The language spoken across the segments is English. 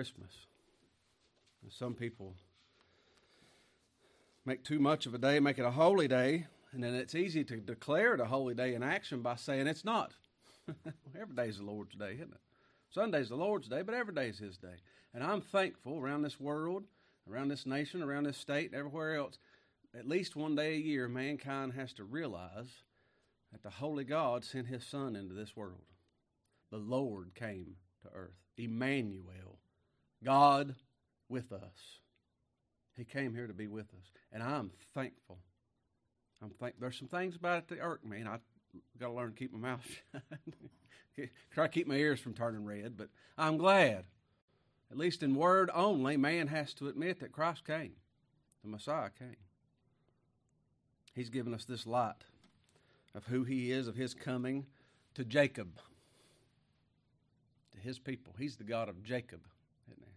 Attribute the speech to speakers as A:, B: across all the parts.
A: Christmas. Some people make too much of a day, make it a holy day, and then it's easy to declare it a holy day in action by saying it's not. every day is the Lord's day, isn't it? Sunday's the Lord's day, but every day is His day. And I'm thankful around this world, around this nation, around this state, and everywhere else, at least one day a year, mankind has to realize that the Holy God sent His Son into this world. The Lord came to earth. Emmanuel, God with us. He came here to be with us, and I'm thankful. I'm thank. There's some things about it that irk me, and I got to learn to keep my mouth shut. Try to keep my ears from turning red, but I'm glad. At least in word only, man has to admit that Christ came. The Messiah came. He's given us this light of who he is, of his coming to Jacob, to his people. He's the God of Jacob, isn't he?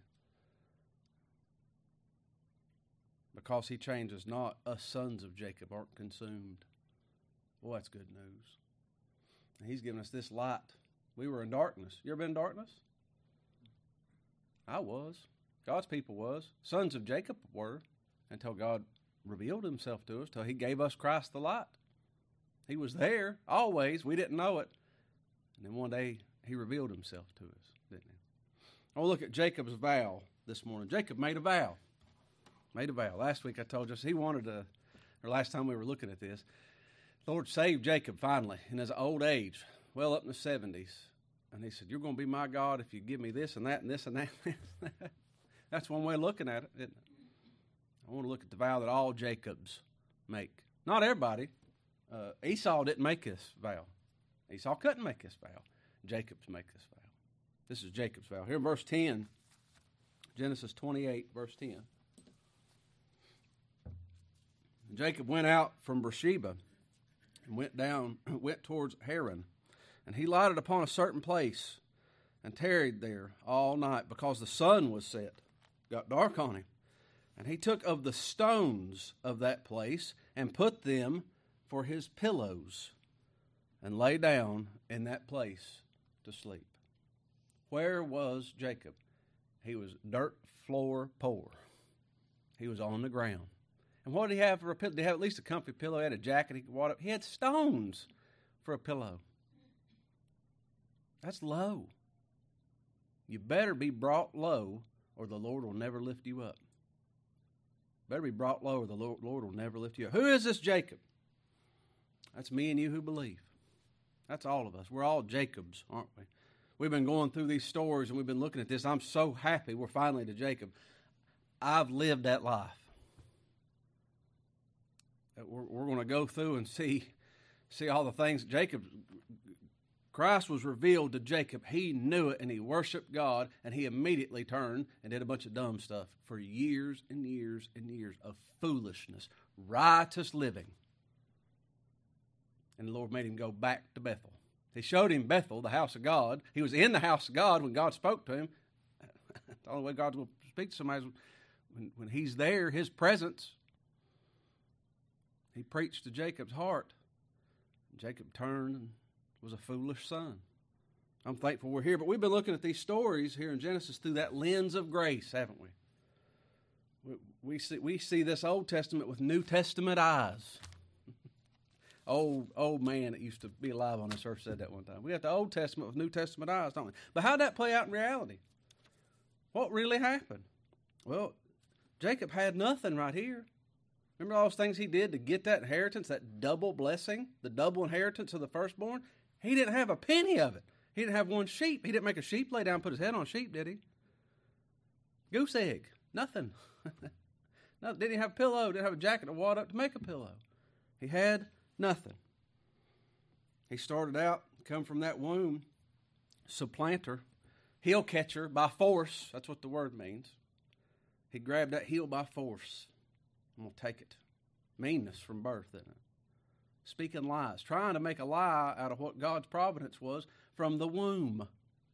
A: Because he changes not, us sons of Jacob aren't consumed. Boy, that's good news. And he's given us this light. We were in darkness. You ever been in darkness? I was. God's people was. Sons of Jacob were until God revealed himself to us, till he gave us Christ the light. He was there always. We didn't know it. And then one day he revealed himself to us, didn't he? To look at Jacob's vow this morning. Jacob made a vow. Made a vow. Last week I told you he wanted to, or last time we were looking at this, Lord saved Jacob finally in his old age, well up in the 70s. And he said, You're going to be my God if you give me this and that and this and that. That's one way of looking at it? I want to look at the vow that all Jacobs make. Not everybody. Uh, Esau didn't make this vow. Esau couldn't make this vow. Jacob's make this vow. This is Jacob's vow. Here in verse 10, Genesis 28, verse 10. Jacob went out from Beersheba and went down, went towards Haran. And he lighted upon a certain place and tarried there all night because the sun was set, got dark on him. And he took of the stones of that place and put them for his pillows and lay down in that place to sleep. Where was Jacob? He was dirt floor poor. He was on the ground. And what did he have for a pillow? Did he have at least a comfy pillow? He had a jacket he could. He had stones for a pillow. That's low. You better be brought low, or the Lord will never lift you up. Better be brought low, or the Lord, Lord will never lift you up. Who is this Jacob? That's me and you who believe. That's all of us. We're all Jacobs, aren't we? We've been going through these stories and we've been looking at this. I'm so happy we're finally to Jacob. I've lived that life. We're, we're going to go through and see see all the things Jacob Christ was revealed to Jacob. He knew it and he worshiped God and he immediately turned and did a bunch of dumb stuff for years and years and years of foolishness, riotous living. And the Lord made him go back to Bethel. He showed him Bethel, the house of God. He was in the house of God when God spoke to him. the only way God's going to speak to somebody is when, when he's there, his presence. He preached to Jacob's heart. Jacob turned and was a foolish son. I'm thankful we're here, but we've been looking at these stories here in Genesis through that lens of grace, haven't we? We, see, we see this Old Testament with New Testament eyes. old old man that used to be alive on this earth said that one time. We got the Old Testament with New Testament eyes, don't we? But how'd that play out in reality? What really happened? Well, Jacob had nothing right here. Remember all those things he did to get that inheritance, that double blessing, the double inheritance of the firstborn? He didn't have a penny of it. He didn't have one sheep. He didn't make a sheep lay down put his head on sheep, did he? Goose egg. Nothing. no, didn't he have a pillow? Didn't have a jacket to wad up to make a pillow. He had nothing. He started out, come from that womb, supplanter, heel catcher by force. That's what the word means. He grabbed that heel by force. I'm going to take it. Meanness from birth, isn't it? speaking lies, trying to make a lie out of what God's providence was from the womb.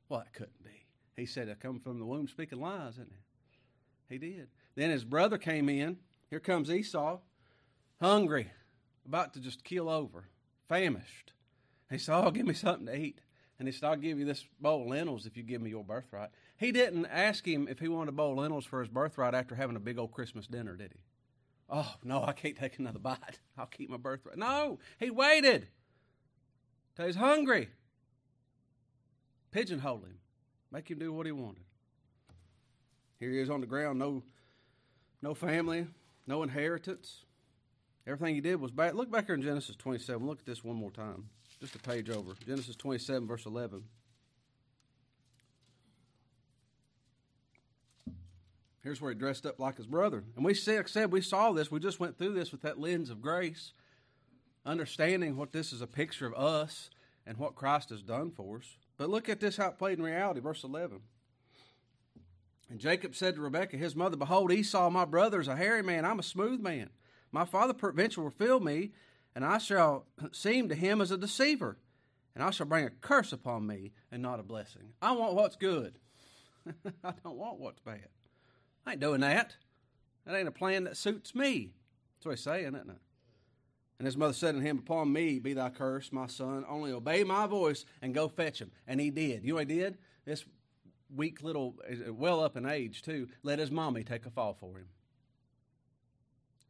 A: Well, it couldn't be. He said, I come from the womb speaking lies, didn't he? He did. Then his brother came in. Here comes Esau, hungry, about to just keel over, famished. He said, Oh, give me something to eat. And he said, I'll give you this bowl of lentils if you give me your birthright. He didn't ask him if he wanted a bowl of lentils for his birthright after having a big old Christmas dinner, did he? Oh, no, I can't take another bite. I'll keep my birthright. No, he waited till he's hungry. Pigeonhole him, make him do what he wanted. Here he is on the ground, no, no family, no inheritance. Everything he did was bad. Look back here in Genesis 27. Look at this one more time, just a page over. Genesis 27, verse 11. Here's where he dressed up like his brother. And we see, like said, we saw this. We just went through this with that lens of grace, understanding what this is a picture of us and what Christ has done for us. But look at this how it played in reality, verse 11. And Jacob said to Rebekah, his mother, Behold, Esau, my brother, is a hairy man. I'm a smooth man. My father peradventure will fill me, and I shall seem to him as a deceiver, and I shall bring a curse upon me and not a blessing. I want what's good. I don't want what's bad. I ain't doing that. That ain't a plan that suits me. That's what he's saying, isn't it? And his mother said to him, Upon me be thy curse, my son. Only obey my voice and go fetch him. And he did. You know he did? This weak little, well up in age too, let his mommy take a fall for him.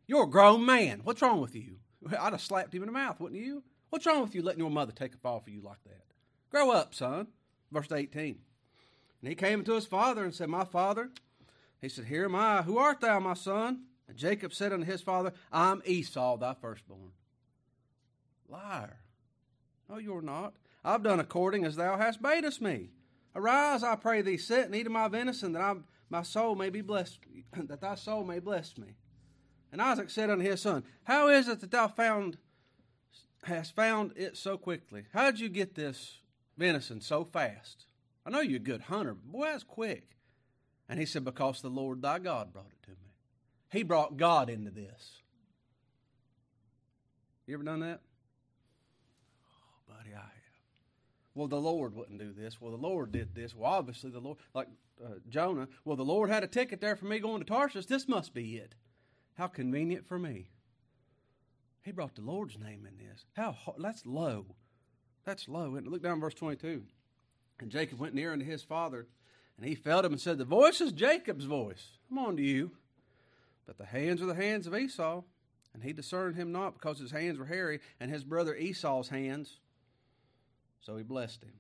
A: You're a grown man. What's wrong with you? I'd have slapped him in the mouth, wouldn't you? What's wrong with you letting your mother take a fall for you like that? Grow up, son. Verse 18. And he came to his father and said, My father, he said, Here am I. Who art thou, my son? And Jacob said unto his father, I'm Esau, thy firstborn. Liar. No, you're not. I've done according as thou hast badest me. Arise, I pray thee, sit and eat of my venison, that I, my soul may be blessed, that thy soul may bless me. And Isaac said unto his son, How is it that thou found hast found it so quickly? How did you get this venison so fast? I know you're a good hunter, but boy, that's quick. And he said, Because the Lord thy God brought it to me. He brought God into this. You ever done that? Oh, buddy, I have. Well, the Lord wouldn't do this. Well, the Lord did this. Well, obviously, the Lord, like uh, Jonah, well, the Lord had a ticket there for me going to Tarshish. This must be it. How convenient for me. He brought the Lord's name in this. How that's low. That's low. And Look down verse 22. And Jacob went near unto his father, and he felt him and said, The voice is Jacob's voice. Come on to you. But the hands are the hands of Esau. And he discerned him not because his hands were hairy, and his brother Esau's hands. So he blessed him.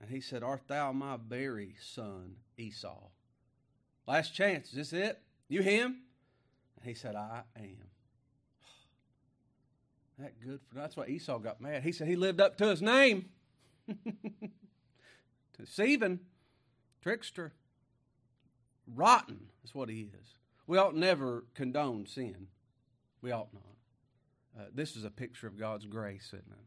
A: And he said, Art thou my very son, Esau? Last chance. Is this it? You him? And he said, I am. That good for that's why Esau got mad. He said he lived up to his name. To deceiving, trickster, rotten is what he is. We ought never condone sin. We ought not. Uh, this is a picture of God's grace, isn't it?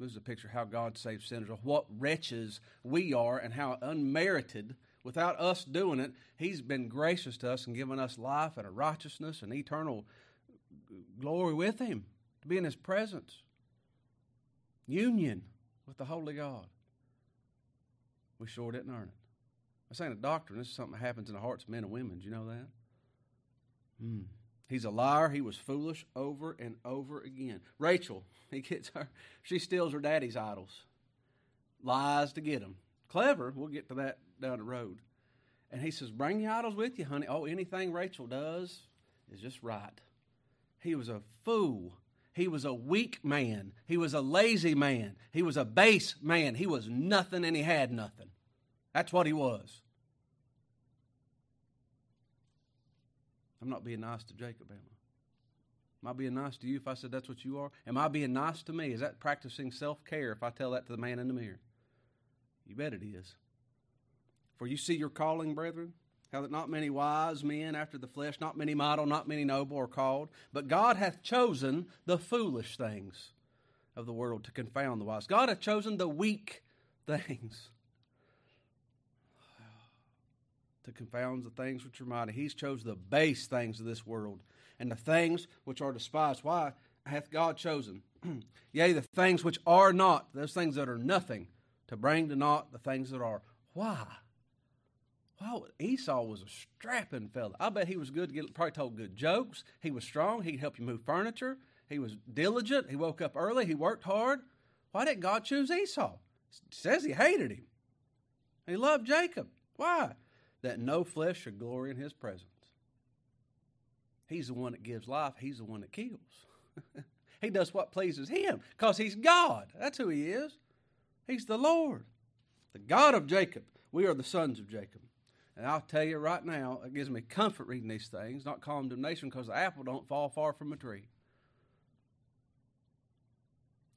A: This is a picture of how God saves sinners, of what wretches we are, and how unmerited, without us doing it, He's been gracious to us and given us life and a righteousness and eternal glory with Him, to be in His presence, union with the Holy God. We sure didn't earn it. This ain't a doctrine. This is something that happens in the hearts of men and women. Do you know that? Hmm. He's a liar. He was foolish over and over again. Rachel, he gets her, she steals her daddy's idols, lies to get them. Clever. We'll get to that down the road. And he says, Bring the idols with you, honey. Oh, anything Rachel does is just right. He was a fool. He was a weak man. He was a lazy man. He was a base man. He was nothing and he had nothing. That's what he was. I'm not being nice to Jacob, am I? Am I being nice to you if I said that's what you are? Am I being nice to me? Is that practicing self care if I tell that to the man in the mirror? You bet it is. For you see your calling, brethren, how that not many wise men after the flesh, not many mighty, not many noble are called, but God hath chosen the foolish things of the world to confound the wise. God hath chosen the weak things to confound the things which are mighty. He's chose the base things of this world and the things which are despised. Why hath God chosen? Yea, the things which are not, those things that are nothing, to bring to naught the things that are. Why? Well, Esau was a strapping fella. I bet he was good. Probably told good jokes. He was strong. He'd help you move furniture. He was diligent. He woke up early. He worked hard. Why didn't God choose Esau? It says he hated him. He loved Jacob. Why? That no flesh should glory in his presence. He's the one that gives life, he's the one that kills. he does what pleases him because he's God. That's who he is. He's the Lord, the God of Jacob. We are the sons of Jacob. And I'll tell you right now, it gives me comfort reading these things, not condemnation, because the apple don't fall far from a tree.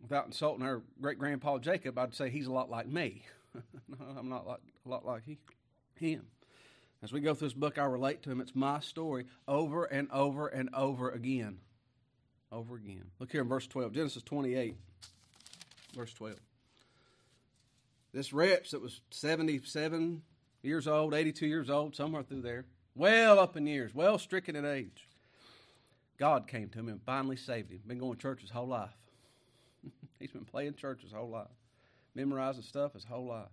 A: Without insulting our great grandpa Jacob, I'd say he's a lot like me. no, I'm not like, a lot like he, him. As we go through this book, I relate to him. It's my story over and over and over again. Over again. Look here in verse 12, Genesis 28, verse 12. This wretch that was 77 years old, 82 years old, somewhere through there, well up in years, well stricken in age, God came to him and finally saved him. Been going to church his whole life. He's been playing church his whole life, memorizing stuff his whole life.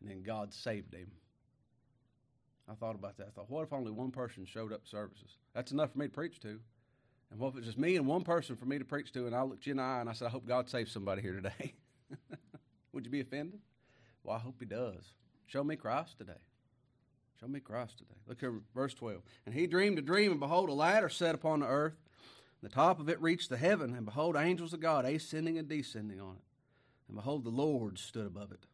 A: And then God saved him. I thought about that. I thought, what if only one person showed up to services? That's enough for me to preach to. And what if it's just me and one person for me to preach to? And I looked you in the eye and I said, I hope God saves somebody here today. Would you be offended? Well, I hope He does. Show me Christ today. Show me Christ today. Look here, verse 12. And he dreamed a dream, and behold, a ladder set upon the earth. The top of it reached the heaven, and behold, angels of God ascending and descending on it. And behold, the Lord stood above it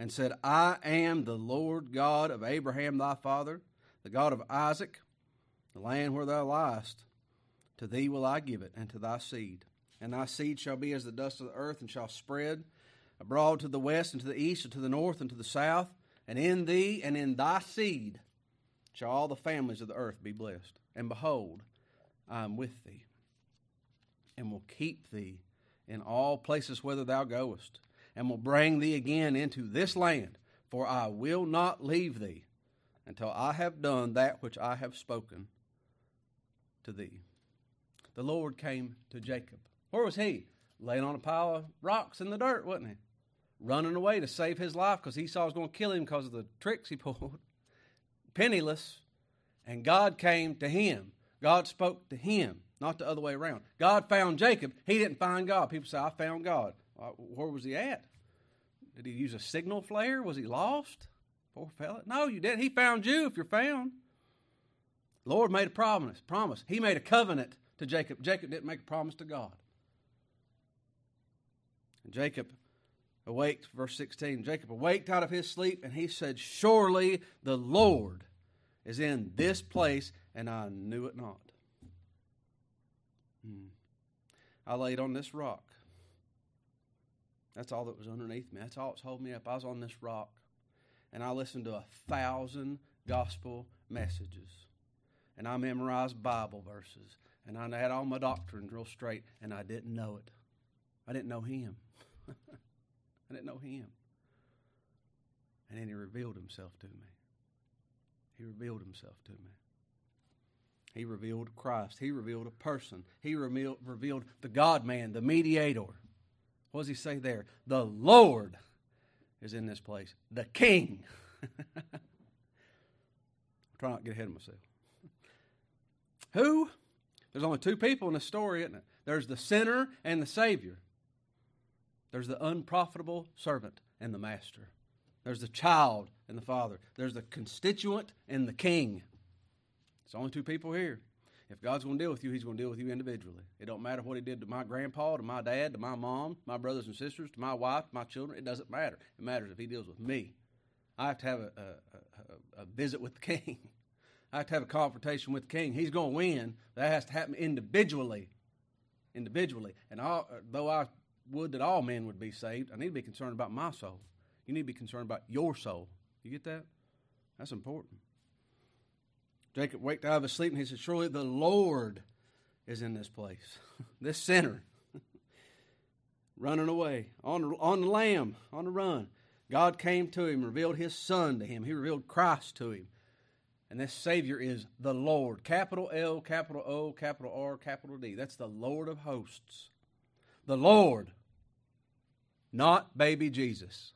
A: and said, I am the Lord God of Abraham thy father, the God of Isaac, the land where thou liest. To thee will I give it, and to thy seed. And thy seed shall be as the dust of the earth, and shall spread abroad to the west, and to the east, and to the north, and to the south. And in thee and in thy seed shall all the families of the earth be blessed. And behold, I am with thee, and will keep thee in all places whither thou goest and will bring thee again into this land, for I will not leave thee until I have done that which I have spoken to thee. The Lord came to Jacob. Where was he? Laying on a pile of rocks in the dirt, wasn't he? Running away to save his life because Esau was going to kill him because of the tricks he pulled. Penniless. And God came to him. God spoke to him, not the other way around. God found Jacob. He didn't find God. People say, I found God. Uh, where was he at? Did he use a signal flare? Was he lost? Poor fella. No, you didn't. He found you if you're found. Lord made a promise. Promise. He made a covenant to Jacob. Jacob didn't make a promise to God. And Jacob awaked, verse 16. Jacob awaked out of his sleep, and he said, Surely the Lord is in this place, and I knew it not. Hmm. I laid on this rock that's all that was underneath me. That's all that's holding me up. I was on this rock, and I listened to a thousand gospel messages, and I memorized Bible verses, and I had all my doctrines real straight, and I didn't know it. I didn't know Him. I didn't know Him. And then He revealed Himself to me. He revealed Himself to me. He revealed Christ. He revealed a person. He revealed, revealed the God man, the mediator. What does he say there? The Lord is in this place. The King. Try not to get ahead of myself. Who? There's only two people in the story, isn't it? There's the sinner and the Savior. There's the unprofitable servant and the master. There's the child and the father. There's the constituent and the king. It's only two people here. If God's going to deal with you, He's going to deal with you individually. It don't matter what He did to my grandpa, to my dad, to my mom, my brothers and sisters, to my wife, my children. It doesn't matter. It matters if He deals with me. I have to have a, a, a, a visit with the King. I have to have a confrontation with the King. He's going to win. That has to happen individually. Individually. And all, though I would that all men would be saved, I need to be concerned about my soul. You need to be concerned about your soul. You get that? That's important. Jacob waked out of his sleep and he said, Surely the Lord is in this place. this sinner running away on, on the lam, on the run. God came to him, revealed his son to him. He revealed Christ to him. And this Savior is the Lord. Capital L, capital O, capital R, capital D. That's the Lord of hosts. The Lord, not baby Jesus.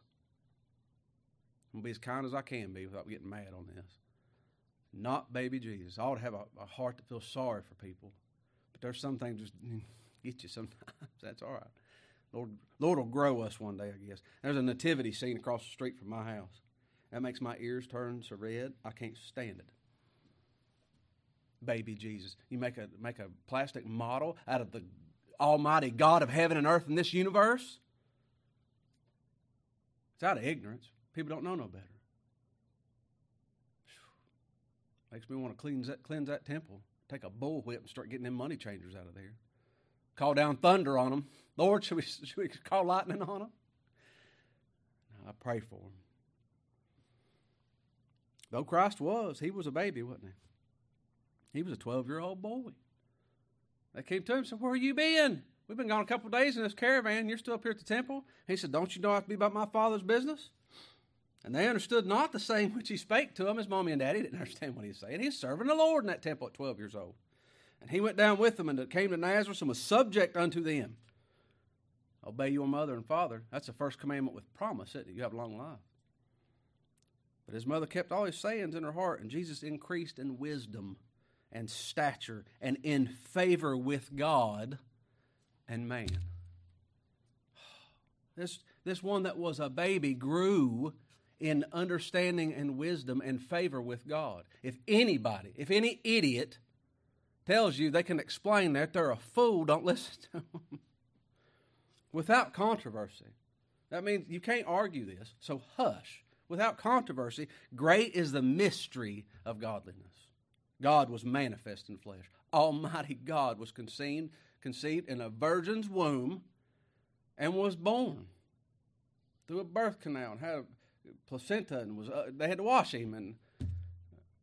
A: I'm going to be as kind as I can be without getting mad on this not baby Jesus. I ought to have a, a heart that feels sorry for people. But there's some things just get you sometimes. That's all right. Lord, Lord will grow us one day, I guess. There's a nativity scene across the street from my house. That makes my ears turn so red. I can't stand it. Baby Jesus. You make a make a plastic model out of the Almighty God of heaven and earth in this universe. It's out of ignorance. People don't know no better. Makes me want to cleanse that, cleanse that temple. Take a bullwhip and start getting them money changers out of there. Call down thunder on them. Lord, should we, should we call lightning on them? I pray for them. Though Christ was, he was a baby, wasn't he? He was a 12 year old boy. They came to him and said, Where have you been? We've been gone a couple days in this caravan. You're still up here at the temple? He said, Don't you know I have to be about my father's business? And they understood not the same which he spake to them. His mommy and daddy didn't understand what he was saying. He was serving the Lord in that temple at 12 years old. And he went down with them and came to Nazareth and was subject unto them. Obey your mother and father. That's the first commandment with promise, it? You have long life. But his mother kept all his sayings in her heart, and Jesus increased in wisdom and stature and in favor with God and man. This, this one that was a baby grew in understanding and wisdom and favor with God. If anybody, if any idiot tells you they can explain that, they're a fool, don't listen to them. Without controversy. That means you can't argue this, so hush. Without controversy, great is the mystery of godliness. God was manifest in flesh. Almighty God was conceived, conceived in a virgin's womb and was born through a birth canal and had a placenta and was uh, they had to wash him and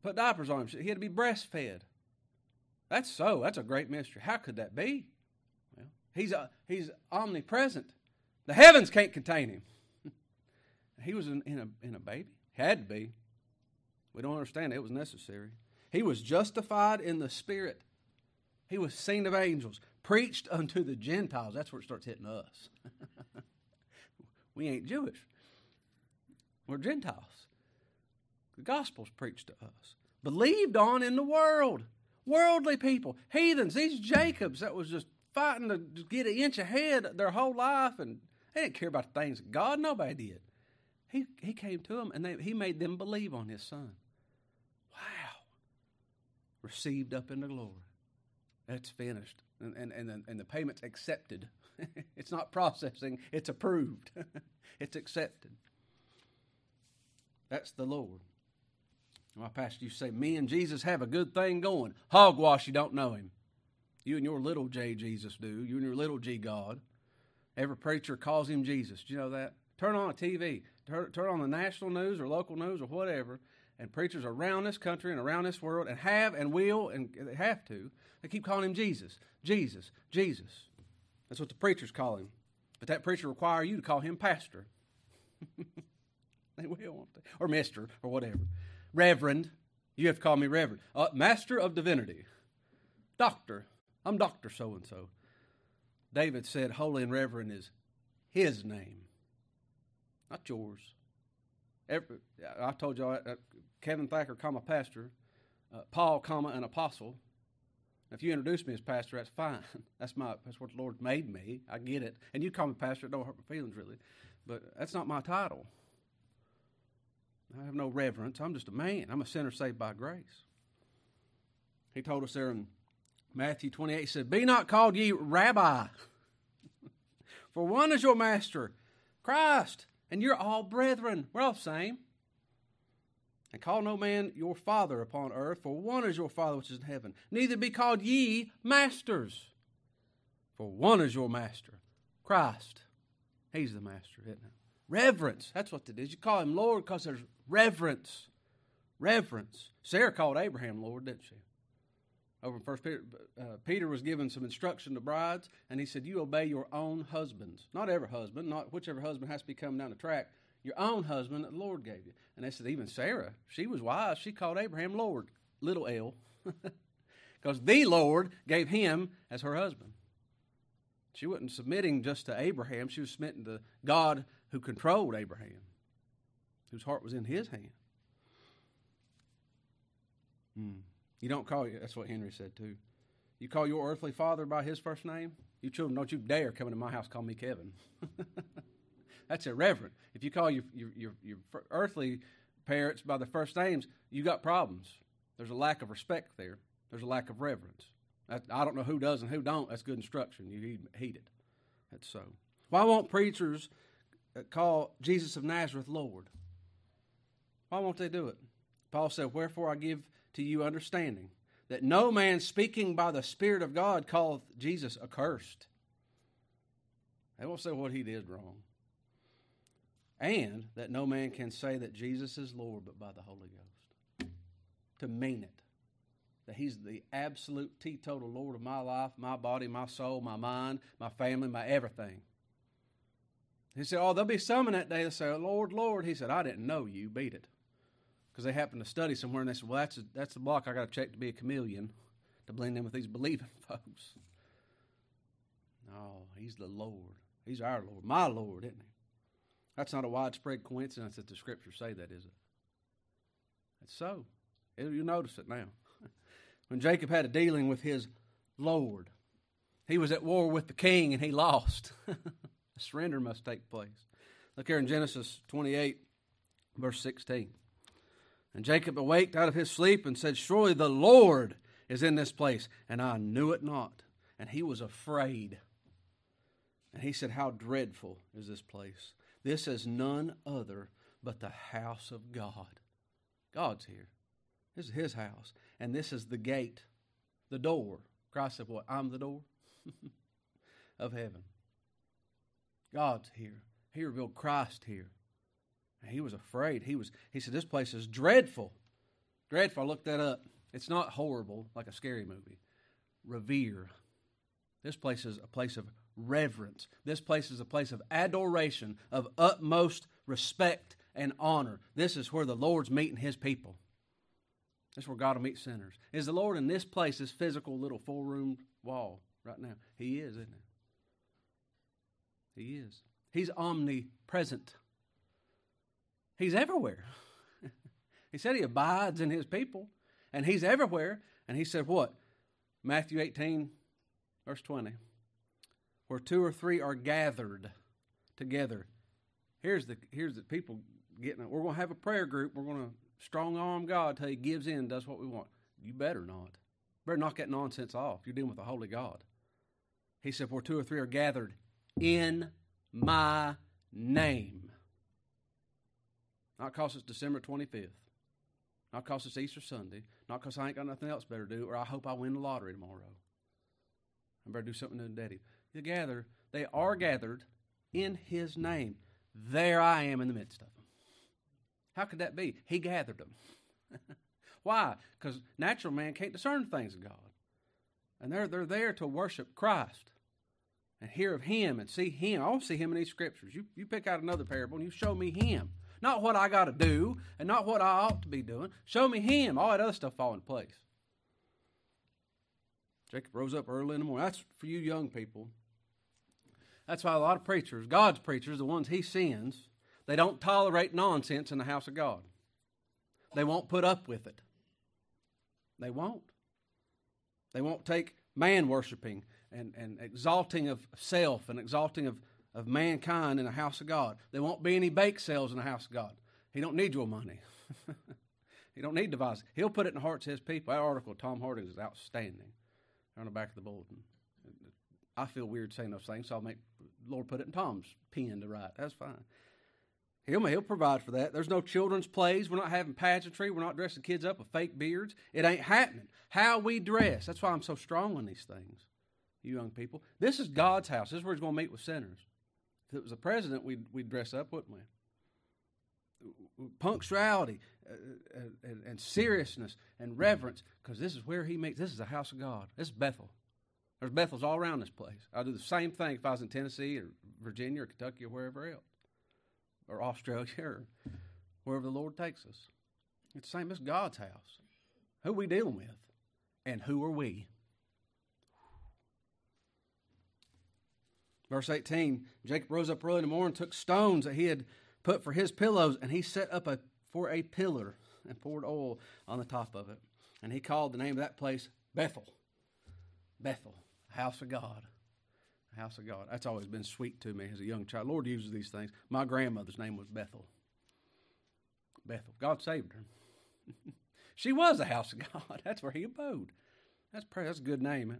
A: put diapers on him. He had to be breastfed. That's so. That's a great mystery. How could that be? Well, he's uh, he's omnipresent. The heavens can't contain him. he was in, in a in a baby. Had to be. We don't understand it. it was necessary. He was justified in the Spirit. He was seen of angels, preached unto the Gentiles. That's where it starts hitting us. we ain't Jewish, we're Gentiles. The gospel's preached to us, believed on in the world. Worldly people, heathens, these Jacobs that was just fighting to get an inch ahead their whole life, and they didn't care about the things of God. Nobody did. He, he came to them and they, he made them believe on his son Wow. received up into glory. That's finished. And, and, and, the, and the payment's accepted. it's not processing, it's approved. it's accepted. That's the Lord. My pastor used to say, Me and Jesus have a good thing going. Hogwash, you don't know him. You and your little J Jesus do. You and your little G God. Every preacher calls him Jesus. Do you know that? Turn on a TV. Turn, turn on the national news or local news or whatever, and preachers around this country and around this world and have and will and they have to, they keep calling him Jesus, Jesus, Jesus. That's what the preachers call him. But that preacher require you to call him pastor. they will, won't they? Or mister, or whatever. Reverend. You have to call me reverend. Uh, master of divinity. Doctor. I'm Doctor so and so. David said, Holy and reverend is his name, not yours. Every, I told y'all uh, Kevin Thacker, comma pastor, uh, Paul, comma an apostle. If you introduce me as pastor, that's fine. That's my that's what the Lord made me. I get it. And you call me pastor, it don't hurt my feelings really. But that's not my title. I have no reverence. I'm just a man. I'm a sinner saved by grace. He told us there in Matthew 28, he said, Be not called ye rabbi, for one is your master, Christ, and you're all brethren. We're all the same. And call no man your father upon earth, for one is your Father which is in heaven. Neither be called ye masters, for one is your master, Christ. He's the master, isn't it? Reverence. That's what it is. You call him Lord because there's reverence. Reverence. Sarah called Abraham Lord, didn't she? Over in First Peter, uh, Peter was given some instruction to brides, and he said, "You obey your own husbands, not every husband, not whichever husband has to be coming down the track, your own husband that the Lord gave you. And they said, even Sarah, she was wise. She called Abraham Lord, little L, because the Lord gave him as her husband. She wasn't submitting just to Abraham, she was submitting to God who controlled Abraham, whose heart was in his hand. Hmm. You don't call you, that's what Henry said too. You call your earthly father by his first name? You children, don't you dare come into my house call me Kevin. That's irreverent. If you call your, your, your, your earthly parents by their first names, you got problems. There's a lack of respect there. There's a lack of reverence. I don't know who does and who don't. That's good instruction. You heed it. That's so. Why won't preachers uh, call Jesus of Nazareth Lord? Why won't they do it? Paul said, Wherefore I give to you understanding that no man speaking by the Spirit of God calleth Jesus accursed. They won't say what he did wrong. And that no man can say that Jesus is Lord but by the Holy Ghost. To mean it. That he's the absolute teetotal Lord of my life, my body, my soul, my mind, my family, my everything. He said, Oh, there'll be some in that day that say, Lord, Lord. He said, I didn't know you. Beat it. Because they happened to study somewhere and they said, Well, that's, a, that's the block I got to check to be a chameleon to blend in with these believing folks. No, he's the Lord. He's our Lord, my Lord, isn't he? That's not a widespread coincidence that the scriptures say that, is it? It's so. You notice it now. when Jacob had a dealing with his Lord, he was at war with the king and he lost. surrender must take place. Look here in Genesis 28, verse 16. And Jacob awaked out of his sleep and said, Surely the Lord is in this place, and I knew it not. And he was afraid. And he said, How dreadful is this place! This is none other but the house of God. God's here. This is his house. And this is the gate, the door. Christ said, What? I'm the door of heaven. God's here. He revealed Christ here. And he was afraid. He was he said, This place is dreadful. Dreadful. I looked that up. It's not horrible like a scary movie. Revere. This place is a place of reverence. This place is a place of adoration, of utmost respect and honor. This is where the Lord's meeting his people. This is where God will meet sinners. Is the Lord in this place, this physical little four room wall right now? He is, isn't he? He is. He's omnipresent. He's everywhere. he said he abides in his people, and he's everywhere. And he said, what? Matthew 18, verse 20 where two or three are gathered together. Here's the here's the people getting. it. We're going to have a prayer group. We're going to strong arm God till He gives in, does what we want. You better not. Better knock that nonsense off. You're dealing with a holy God. He said, "Where two or three are gathered in my name." Not because it's December 25th. Not because it's Easter Sunday. Not because I ain't got nothing else better to do, or I hope I win the lottery tomorrow. I better do something to Daddy together, they are gathered in his name. There I am in the midst of them. How could that be? He gathered them. Why? Because natural man can't discern things of God. And they're, they're there to worship Christ and hear of Him and see Him. I want to see Him in these scriptures. You, you pick out another parable and you show me Him. Not what I got to do and not what I ought to be doing. Show me Him. All that other stuff fall in place. Jacob rose up early in the morning. That's for you young people. That's why a lot of preachers, God's preachers, the ones He sends, they don't tolerate nonsense in the house of God. They won't put up with it. They won't. They won't take man worshiping and, and exalting of self and exalting of, of mankind in the house of God. There won't be any bake sales in the house of God. He don't need your money. he don't need devices. He'll put it in the hearts of his people. That article, Tom Harding, is outstanding on the back of the bulletin. I feel weird saying those things, so I'll make Lord put it in Tom's pen to write. That's fine. He'll, he'll provide for that. There's no children's plays. We're not having pageantry. We're not dressing kids up with fake beards. It ain't happening. How we dress. That's why I'm so strong on these things, you young people. This is God's house. This is where He's going to meet with sinners. If it was a president, we'd, we'd dress up, wouldn't we? Punctuality uh, uh, and, and seriousness and reverence, because this is where He meets. This is the house of God. This is Bethel. There's Bethels all around this place. I'd do the same thing if I was in Tennessee or Virginia or Kentucky or wherever else, or Australia or wherever the Lord takes us. It's the same as God's house. Who we dealing with? And who are we? Verse 18 Jacob rose up early in the morning, took stones that he had put for his pillows, and he set up a, for a pillar and poured oil on the top of it. And he called the name of that place Bethel. Bethel house of God. House of God. That's always been sweet to me as a young child. Lord uses these things. My grandmother's name was Bethel. Bethel. God saved her. she was the house of God. That's where he abode. That's. That's a good name?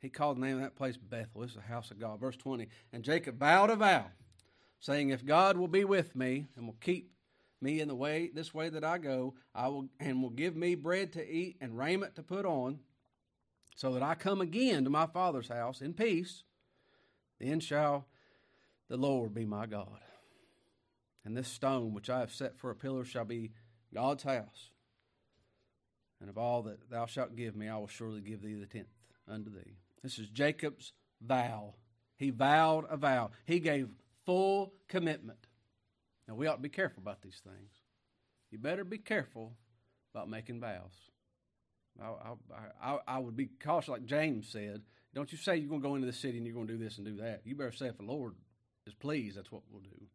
A: He called the name of that place Bethel. Is the house of God. Verse 20. And Jacob vowed a vow, saying, If God will be with me and will keep me in the way this way that I go, I will and will give me bread to eat and raiment to put on, so that I come again to my father's house in peace, then shall the Lord be my God. And this stone which I have set for a pillar shall be God's house. And of all that thou shalt give me, I will surely give thee the tenth unto thee. This is Jacob's vow. He vowed a vow. He gave full commitment. Now, we ought to be careful about these things. You better be careful about making vows. I, I, I, would be cautious, like James said. Don't you say you're going to go into the city and you're going to do this and do that. You better say if the Lord is pleased, that's what we'll do.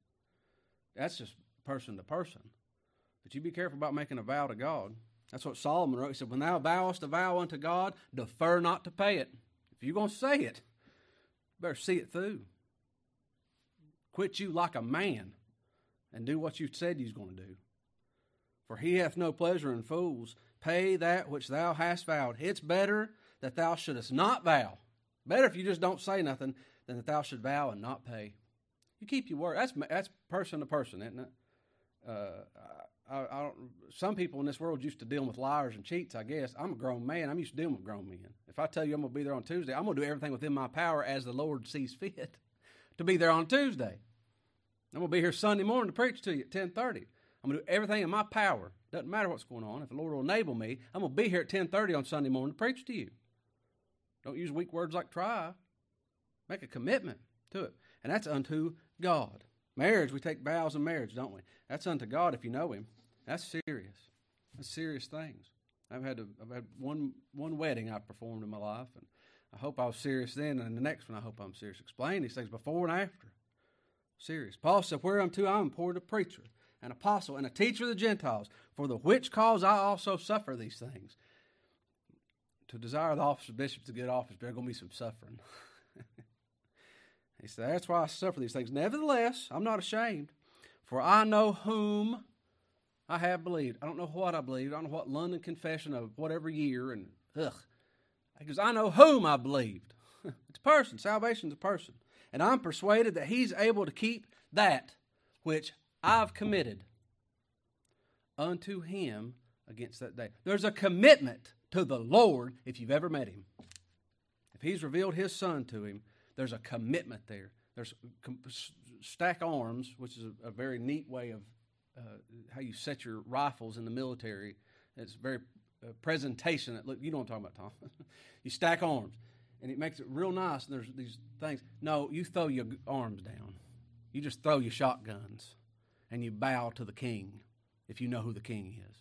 A: That's just person to person. But you be careful about making a vow to God. That's what Solomon wrote. He said, When thou vowest a vow unto God, defer not to pay it. If you're going to say it, better see it through. Quit you like a man and do what you said you was going to do. For he hath no pleasure in fools. Pay that which thou hast vowed. It's better that thou shouldest not vow. Better if you just don't say nothing than that thou should vow and not pay. You keep your word. That's that's person to person, isn't it? Uh, I, I don't, some people in this world used to dealing with liars and cheats. I guess I'm a grown man. I'm used to dealing with grown men. If I tell you I'm going to be there on Tuesday, I'm going to do everything within my power as the Lord sees fit to be there on Tuesday. I'm going to be here Sunday morning to preach to you at 10:30. I'm going to do everything in my power. Doesn't matter what's going on. If the Lord will enable me, I'm going to be here at 10:30 on Sunday morning to preach to you. Don't use weak words like try. Make a commitment to it. And that's unto God. Marriage, we take vows in marriage, don't we? That's unto God if you know Him. That's serious. That's serious things. I've had to, I've had one one wedding I performed in my life, and I hope I was serious then, and the next one I hope I'm serious. Explain these things before and after. Serious. Paul said, Whereunto I am appointed a preacher, an apostle, and a teacher of the Gentiles, for the which cause I also suffer these things. To desire the office of bishop to get office, there's going to be some suffering. he said, That's why I suffer these things. Nevertheless, I'm not ashamed, for I know whom I have believed. I don't know what I believe. I don't know what London Confession of whatever year, and ugh. Because I know whom I believed. it's a person. Salvation's a person and I'm persuaded that he's able to keep that which I've committed unto him against that day. There's a commitment to the Lord if you've ever met him. If he's revealed his son to him, there's a commitment there. There's stack arms, which is a very neat way of uh, how you set your rifles in the military. It's very uh, presentation. That, look, you know what I'm talking about, Tom. you stack arms and it makes it real nice. And there's these things. No, you throw your arms down. You just throw your shotguns and you bow to the king if you know who the king is.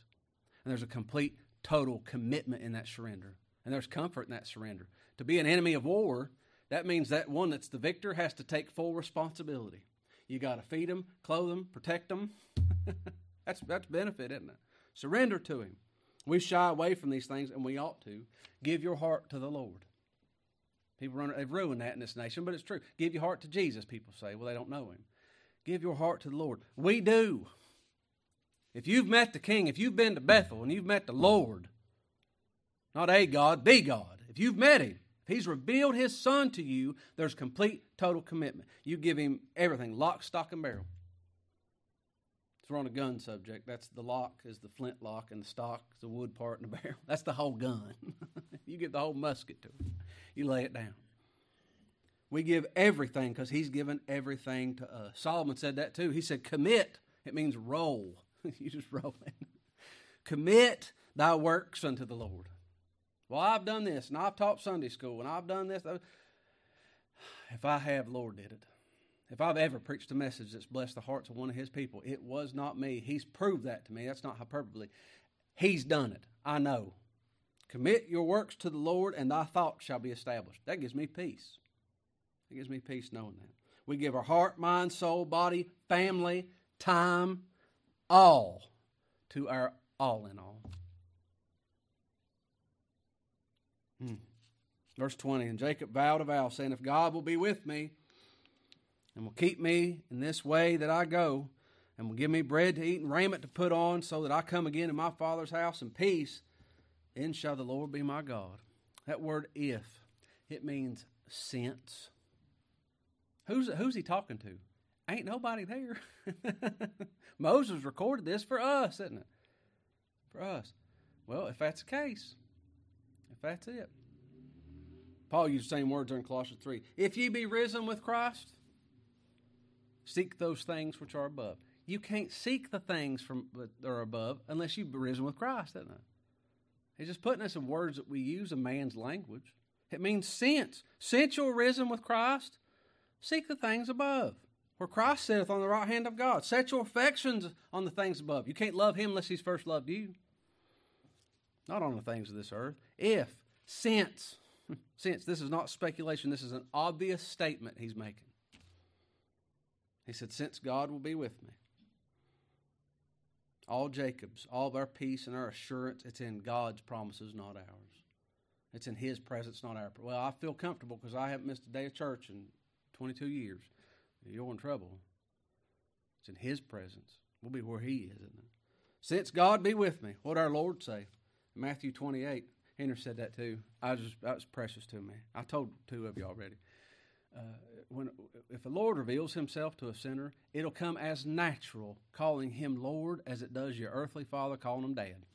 A: And there's a complete, total commitment in that surrender. And there's comfort in that surrender. To be an enemy of war, that means that one that's the victor has to take full responsibility. You got to feed them, clothe them, protect them. that's, that's benefit, isn't it? Surrender to him. We shy away from these things, and we ought to. Give your heart to the Lord. People run, they've ruined that in this nation, but it's true. Give your heart to Jesus, people say. Well, they don't know him. Give your heart to the Lord. We do. If you've met the King, if you've been to Bethel and you've met the Lord, not a God, the God, if you've met him, if he's revealed his son to you, there's complete, total commitment. You give him everything, lock, stock, and barrel. So we're on a gun subject. That's the lock is the flint lock, and the stock is the wood part and the barrel. That's the whole gun. you give the whole musket to him you lay it down. We give everything because he's given everything to us. Solomon said that too. He said, commit. It means roll. you just roll it. commit thy works unto the Lord. Well, I've done this, and I've taught Sunday school, and I've done this. If I have, Lord did it. If I've ever preached a message that's blessed the hearts of one of his people, it was not me. He's proved that to me. That's not hyperbole. He's done it. I know. Commit your works to the Lord, and thy thoughts shall be established. That gives me peace. It gives me peace knowing that. We give our heart, mind, soul, body, family, time, all to our all in all. Hmm. Verse 20 And Jacob vowed a vow, saying, If God will be with me and will keep me in this way that I go, and will give me bread to eat and raiment to put on, so that I come again to my Father's house in peace, then shall the Lord be my God. That word if, it means since. Who's, who's he talking to? Ain't nobody there. Moses recorded this for us, isn't it? For us. Well, if that's the case, if that's it. Paul used the same words in Colossians 3. If ye be risen with Christ, seek those things which are above you can't seek the things from that are above unless you've risen with Christ, isn't it? He's just putting us in words that we use in man's language. It means. Since you're risen with Christ, seek the things above, where Christ sitteth on the right hand of God. Set your affections on the things above. You can't love him unless he's first loved you. Not on the things of this earth. If, since, since, this is not speculation, this is an obvious statement he's making. He said, Since God will be with me, all Jacob's, all of our peace and our assurance, it's in God's promises, not ours. It's in His presence, not ours. Well, I feel comfortable because I haven't missed a day of church in 22 years. You're in trouble. It's in His presence. We'll be where He is, isn't it? Since God be with me, what our Lord say? Matthew 28. Henry said that too. I just that was precious to me. I told two of you already. Uh, when if the Lord reveals Himself to a sinner, it'll come as natural calling Him Lord as it does your earthly father calling Him Dad.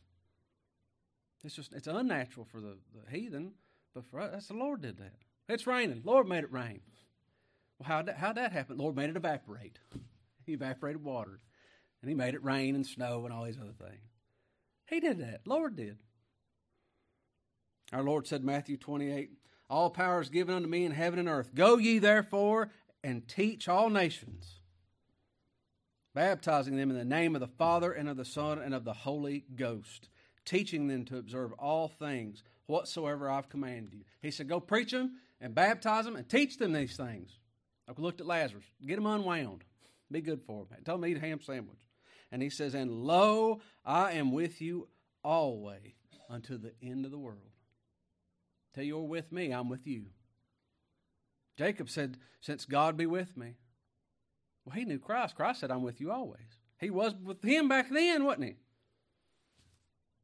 A: It's just it's unnatural for the, the heathen, but for us, that's the Lord did that. It's raining. Lord made it rain. Well, how how'd that happen? Lord made it evaporate. He evaporated water, and He made it rain and snow and all these other things. He did that. Lord did. Our Lord said, Matthew 28, all power is given unto me in heaven and earth. Go ye therefore and teach all nations, baptizing them in the name of the Father and of the Son and of the Holy Ghost, teaching them to observe all things whatsoever I've commanded you. He said, Go preach them and baptize them and teach them these things. I looked at Lazarus, get him unwound. Be good for him. Tell him to eat a ham sandwich. And he says, And lo, I am with you always unto the end of the world. Till you're with me, I'm with you. Jacob said, Since God be with me. Well, he knew Christ. Christ said, I'm with you always. He was with him back then, wasn't he?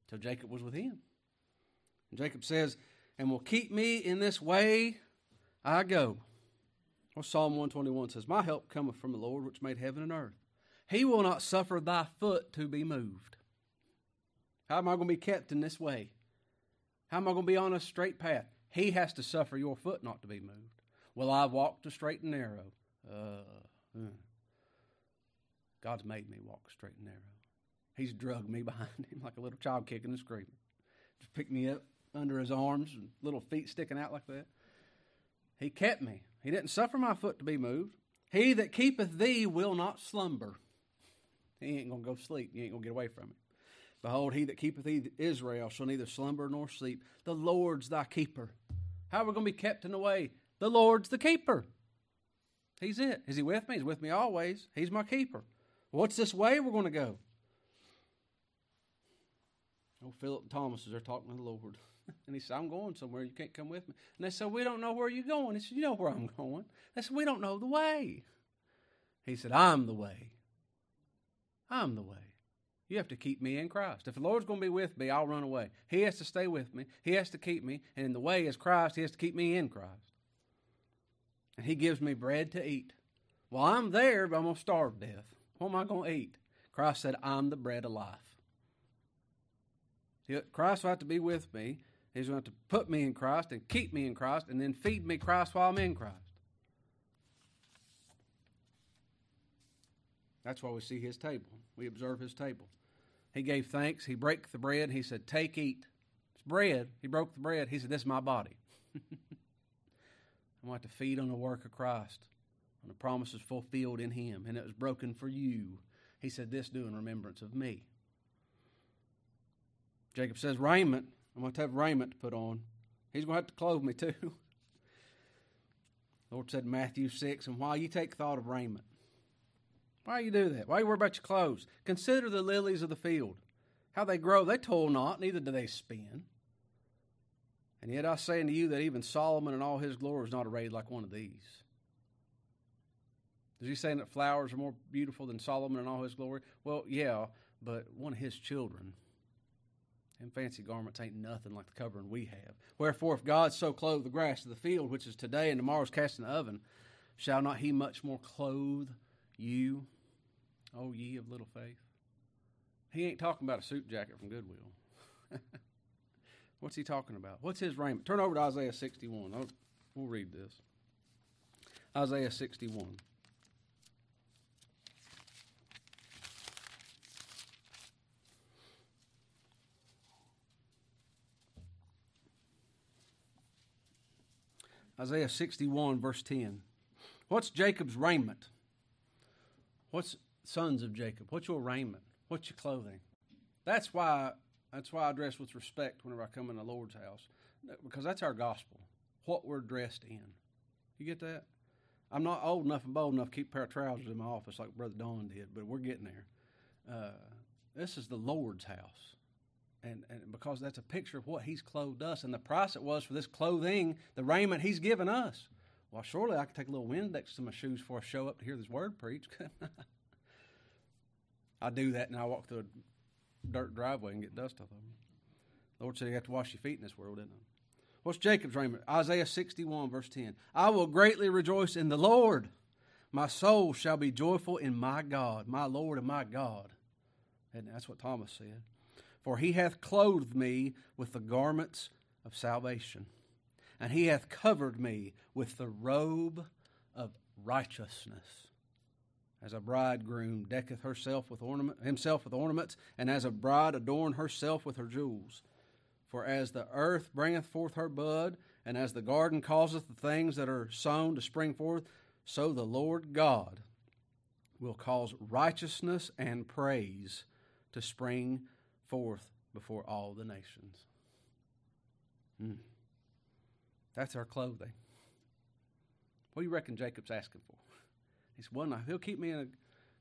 A: Till Jacob was with him. And Jacob says, And will keep me in this way I go. Well, Psalm 121 says, My help cometh from the Lord which made heaven and earth. He will not suffer thy foot to be moved. How am I going to be kept in this way? How am I going to be on a straight path? He has to suffer your foot not to be moved. Well, I walk the straight and narrow. Uh, uh. God's made me walk straight and narrow. He's drugged me behind him like a little child kicking and screaming. Just picked me up under his arms and little feet sticking out like that. He kept me. He didn't suffer my foot to be moved. He that keepeth thee will not slumber. He ain't going to go sleep. You ain't going to get away from it. Behold, he that keepeth Israel shall neither slumber nor sleep. The Lord's thy keeper. How are we going to be kept in the way? The Lord's the keeper. He's it. Is he with me? He's with me always. He's my keeper. What's this way we're going to go? Oh, Philip and Thomas are talking to the Lord. And he said, I'm going somewhere. You can't come with me. And they said, We don't know where you're going. He said, You know where I'm going. They said, We don't know the way. He said, I'm the way. I'm the way. You have to keep me in Christ. If the Lord's going to be with me, I'll run away. He has to stay with me. He has to keep me. And in the way is Christ. He has to keep me in Christ. And He gives me bread to eat. Well, I'm there, but I'm going to starve to death. What am I going to eat? Christ said, I'm the bread of life. Christ will have to be with me. He's going to, to put me in Christ and keep me in Christ and then feed me Christ while I'm in Christ. That's why we see his table. We observe his table. He gave thanks. He broke the bread. He said, Take, eat. It's bread. He broke the bread. He said, This is my body. I want to feed on the work of Christ, on the promises fulfilled in him, and it was broken for you. He said, This do in remembrance of me. Jacob says, Raiment. I'm going to have raiment to put on. He's going to have to clothe me too. Lord said in Matthew 6, And while you take thought of raiment, why you do that? Why you worry about your clothes? Consider the lilies of the field, how they grow. They toil not, neither do they spin. And yet I say unto you that even Solomon in all his glory is not arrayed like one of these. Is he saying that flowers are more beautiful than Solomon in all his glory? Well, yeah, but one of his children. And fancy garments ain't nothing like the covering we have. Wherefore, if God so clothe the grass of the field, which is today and tomorrow is cast in the oven, shall not he much more clothe you, O ye of little faith? He ain't talking about a suit jacket from Goodwill. What's he talking about? What's his raiment? Turn over to Isaiah 61. I'll, we'll read this. Isaiah 61. Isaiah 61, verse 10. What's Jacob's raiment? What's sons of Jacob? What's your raiment? What's your clothing? That's why that's why I dress with respect whenever I come in the Lord's house. Because that's our gospel. What we're dressed in. You get that? I'm not old enough and bold enough to keep a pair of trousers in my office like Brother Don did, but we're getting there. Uh, this is the Lord's house and, and because that's a picture of what he's clothed us and the price it was for this clothing, the raiment he's given us. Well, surely I could take a little Windex to my shoes before I show up to hear this word preached. I do that and I walk through a dirt driveway and get dust off of them. The Lord said you have to wash your feet in this world, didn't I? What's Jacob's raiment? Isaiah 61, verse 10. I will greatly rejoice in the Lord. My soul shall be joyful in my God, my Lord and my God. And that's what Thomas said. For he hath clothed me with the garments of salvation, and he hath covered me with the robe of righteousness. As a bridegroom decketh herself with ornament, himself with ornaments, and as a bride adorn herself with her jewels. For as the earth bringeth forth her bud, and as the garden causeth the things that are sown to spring forth, so the Lord God will cause righteousness and praise to spring forth before all the nations. Mm. That's our clothing. What do you reckon Jacob's asking for? He said, Well, now, he'll keep me in a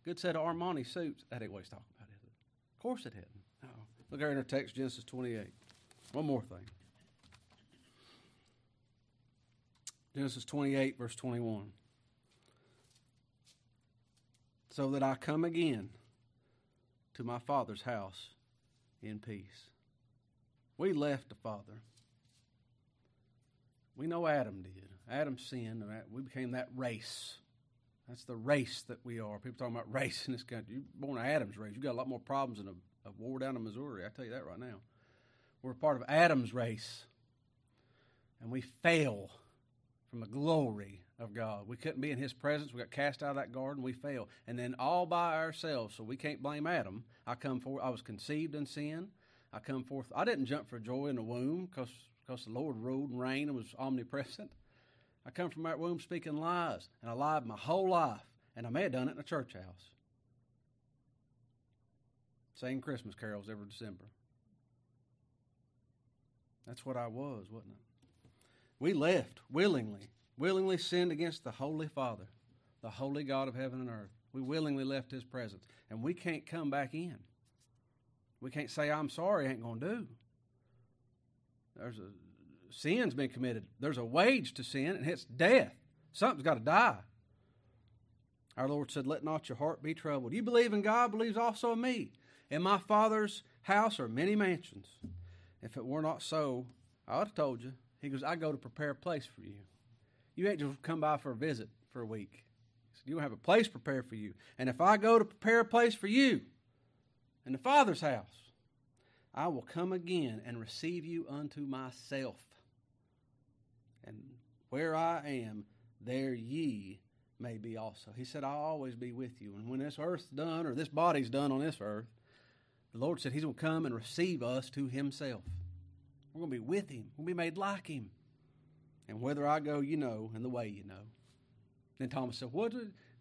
A: good set of Armani suits. That ain't what he's talking about, is it? Of course it isn't. Look here in our text, Genesis 28. One more thing. Genesis 28, verse 21. So that I come again to my father's house in peace. We left the Father. We know Adam did. Adam sinned, and we became that race. That's the race that we are. People talking about race in this country. You're born of Adam's race. You got a lot more problems than a, a war down in Missouri. I tell you that right now. We're part of Adam's race, and we fail from the glory of God. We couldn't be in His presence. We got cast out of that garden. We fell, and then all by ourselves. So we can't blame Adam. I come forth. I was conceived in sin. I come forth. I didn't jump for joy in the womb because because the Lord ruled and reigned and was omnipresent. I come from that womb speaking lies, and I lied my whole life, and I may have done it in a church house. Singing Christmas carols every December. That's what I was, wasn't it? We left willingly willingly sinned against the Holy Father, the holy God of heaven and earth. We willingly left his presence. And we can't come back in. We can't say, I'm sorry, ain't going to do. There's a sin's been committed. There's a wage to sin, and it's death. Something's got to die. Our Lord said, Let not your heart be troubled. You believe in God, believes also in me. In my Father's house are many mansions. If it were not so, I would have told you. He goes, I go to prepare a place for you. You ain't just come by for a visit for a week. Said, You have a place prepared for you. And if I go to prepare a place for you in the Father's house, I will come again and receive you unto myself. And where I am, there ye may be also. He said, I'll always be with you. And when this earth's done, or this body's done on this earth, the Lord said He's going to come and receive us to Himself. We're going to be with Him. To be made like Him. And whether I go, you know, and the way you know. Then Thomas said, What?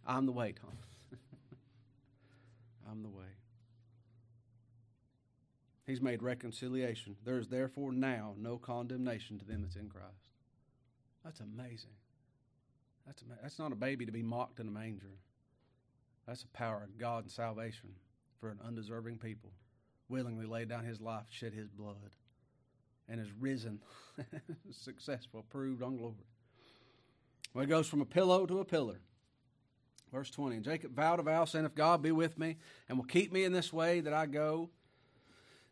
A: I'm the way, Thomas. I'm the way. He's made reconciliation. There is therefore now no condemnation to them that's in Christ. That's amazing. That's, ama- that's not a baby to be mocked in a manger. That's the power of God and salvation for an undeserving people. Willingly laid down his life, shed his blood and is risen, successful, proved on glory. Well, it goes from a pillow to a pillar. Verse 20 And Jacob vowed a vow, saying, If God be with me and will keep me in this way that I go,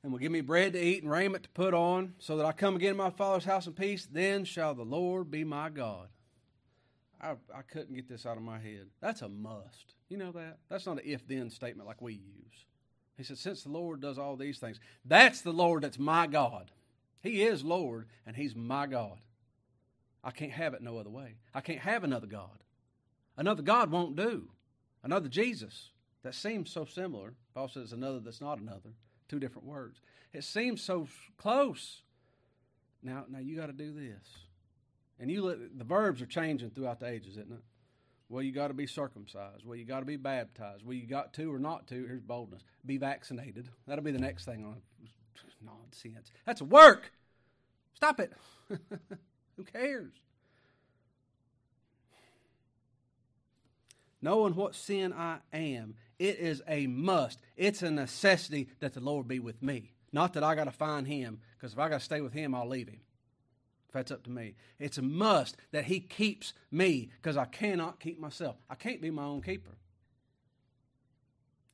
A: and will give me bread to eat and raiment to put on, so that I come again to my father's house in peace, then shall the Lord be my God. I, I couldn't get this out of my head. That's a must. You know that? That's not an if then statement like we use. He said, Since the Lord does all these things, that's the Lord that's my God. He is Lord, and He's my God. I can't have it no other way. I can't have another God. Another God won't do. Another Jesus that seems so similar. Paul says another that's not another. Two different words. It seems so close. Now, now you got to do this. And you let, the verbs are changing throughout the ages, isn't it? Well, you got to be circumcised. Well, you got to be baptized. Well, you got to or not to. Here's boldness. Be vaccinated. That'll be the next thing on nonsense. That's work. Stop it. Who cares? Knowing what sin I am, it is a must. It's a necessity that the Lord be with me. Not that I got to find Him, because if I got to stay with Him, I'll leave Him. If that's up to me, it's a must that He keeps me, because I cannot keep myself. I can't be my own keeper.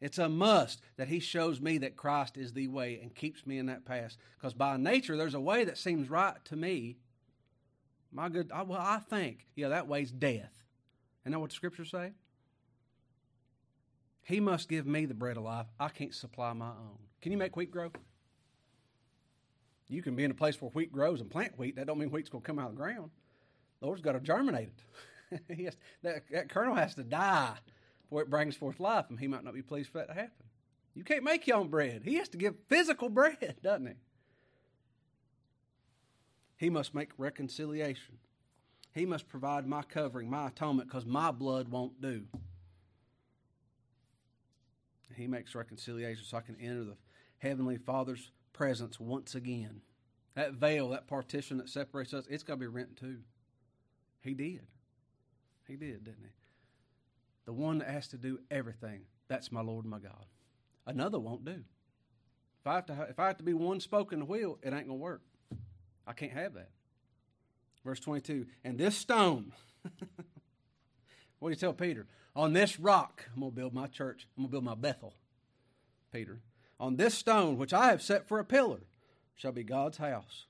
A: It's a must that He shows me that Christ is the way and keeps me in that path. Because by nature, there's a way that seems right to me. My good, well, I think, yeah, that way's death. Isn't that what the scriptures say? He must give me the bread of life. I can't supply my own. Can you make wheat grow? You can be in a place where wheat grows and plant wheat. That don't mean wheat's going to come out of the ground. The Lord's got to germinate it. has, that, that kernel has to die before it brings forth life, and He might not be pleased for that to happen. You can't make your own bread. He has to give physical bread, doesn't He? He must make reconciliation. He must provide my covering, my atonement, because my blood won't do. He makes reconciliation so I can enter the Heavenly Father's presence once again. That veil, that partition that separates us, it's got to be rent too. He did. He did, didn't he? The one that has to do everything, that's my Lord my God. Another won't do. If I have to, if I have to be one spoke in the wheel, it ain't going to work. I can't have that. Verse 22 And this stone, what do you tell Peter? On this rock, I'm going to build my church. I'm going to build my Bethel, Peter. On this stone, which I have set for a pillar, shall be God's house.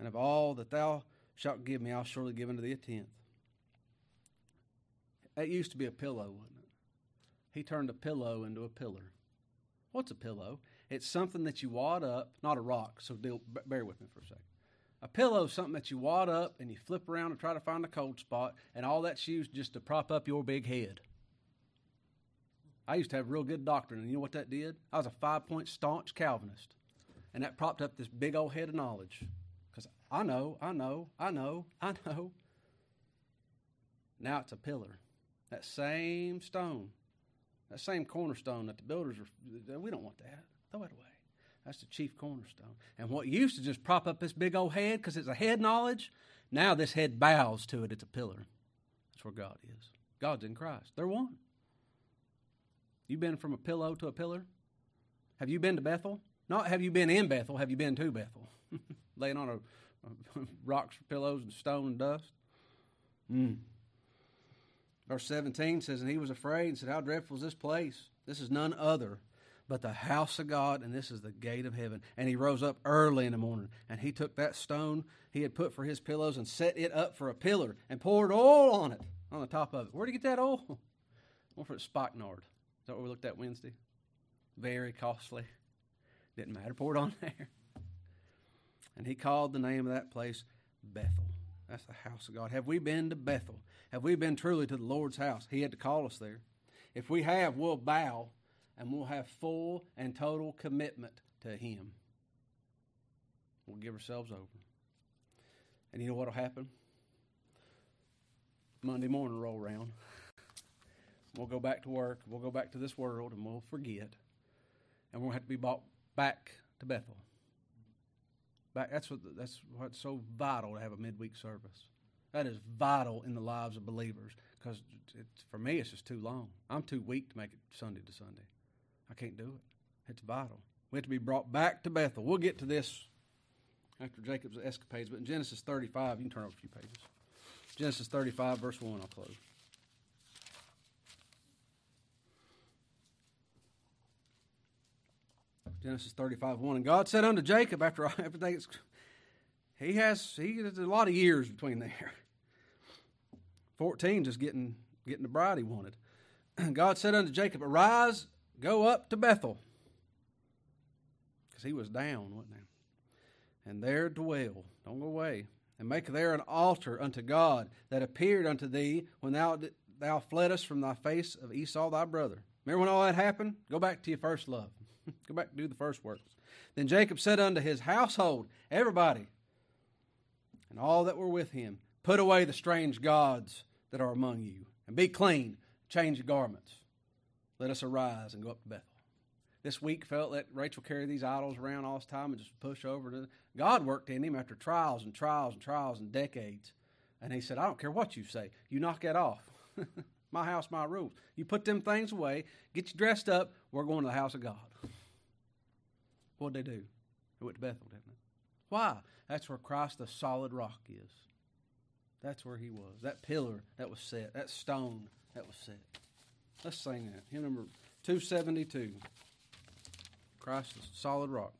A: And of all that thou shalt give me, I'll surely give unto thee a tenth. That used to be a pillow, wasn't it? He turned a pillow into a pillar. What's a pillow? It's something that you wad up, not a rock, so deal, bear with me for a second. A pillow is something that you wad up and you flip around and try to find a cold spot, and all that's used just to prop up your big head. I used to have real good doctrine, and you know what that did? I was a five point staunch Calvinist, and that propped up this big old head of knowledge. Because I know, I know, I know, I know. Now it's a pillar. That same stone, that same cornerstone that the builders we don't want that. Throw it away. That's the chief cornerstone. And what used to just prop up this big old head because it's a head knowledge, now this head bows to it. It's a pillar. That's where God is. God's in Christ. They're one. You've been from a pillow to a pillar? Have you been to Bethel? Not have you been in Bethel, have you been to Bethel? Laying on a, a rocks, pillows, and stone and dust? Mm. Verse 17 says, And he was afraid and said, How dreadful is this place? This is none other but the house of God, and this is the gate of heaven. And he rose up early in the morning, and he took that stone he had put for his pillows and set it up for a pillar and poured oil on it, on the top of it. Where'd he get that oil? One for Spikenard. Is that what we looked at Wednesday? Very costly. Didn't matter. Poured on there. And he called the name of that place Bethel. That's the house of God. Have we been to Bethel? Have we been truly to the Lord's house? He had to call us there. If we have, we'll bow and we'll have full and total commitment to Him. We'll give ourselves over. And you know what will happen? Monday morning roll around. We'll go back to work. We'll go back to this world, and we'll forget. And we'll have to be brought back to Bethel. Back, that's what that's what's so vital to have a midweek service. That is vital in the lives of believers because for me it's just too long. I'm too weak to make it Sunday to Sunday. I can't do it. It's vital. We have to be brought back to Bethel. We'll get to this after Jacob's escapades, but in Genesis 35, you can turn over a few pages. Genesis 35, verse 1, I'll close. Genesis 35, 1. And God said unto Jacob, after everything, he has he has a lot of years between there. 14, just getting, getting the bride he wanted. God said unto Jacob, Arise go up to Bethel. Because he was down, wasn't he? And there dwell. Don't go away. And make there an altar unto God that appeared unto thee when thou, thou fleddest from thy face of Esau thy brother. Remember when all that happened? Go back to your first love. go back to do the first works. Then Jacob said unto his household, Everybody, and all that were with him, put away the strange gods that are among you, and be clean, change your garments. Let us arise and go up to Bethel. This week felt let Rachel carry these idols around all this time and just push over to God worked in him after trials and trials and trials and decades. And he said, I don't care what you say. You knock that off. my house, my rules. You put them things away, get you dressed up, we're going to the house of God. What'd they do? They went to Bethel, didn't they? Why? That's where Christ, the solid rock, is. That's where he was. That pillar that was set, that stone that was set. Let's sing that. Hymn number 272. Christ, the solid rock.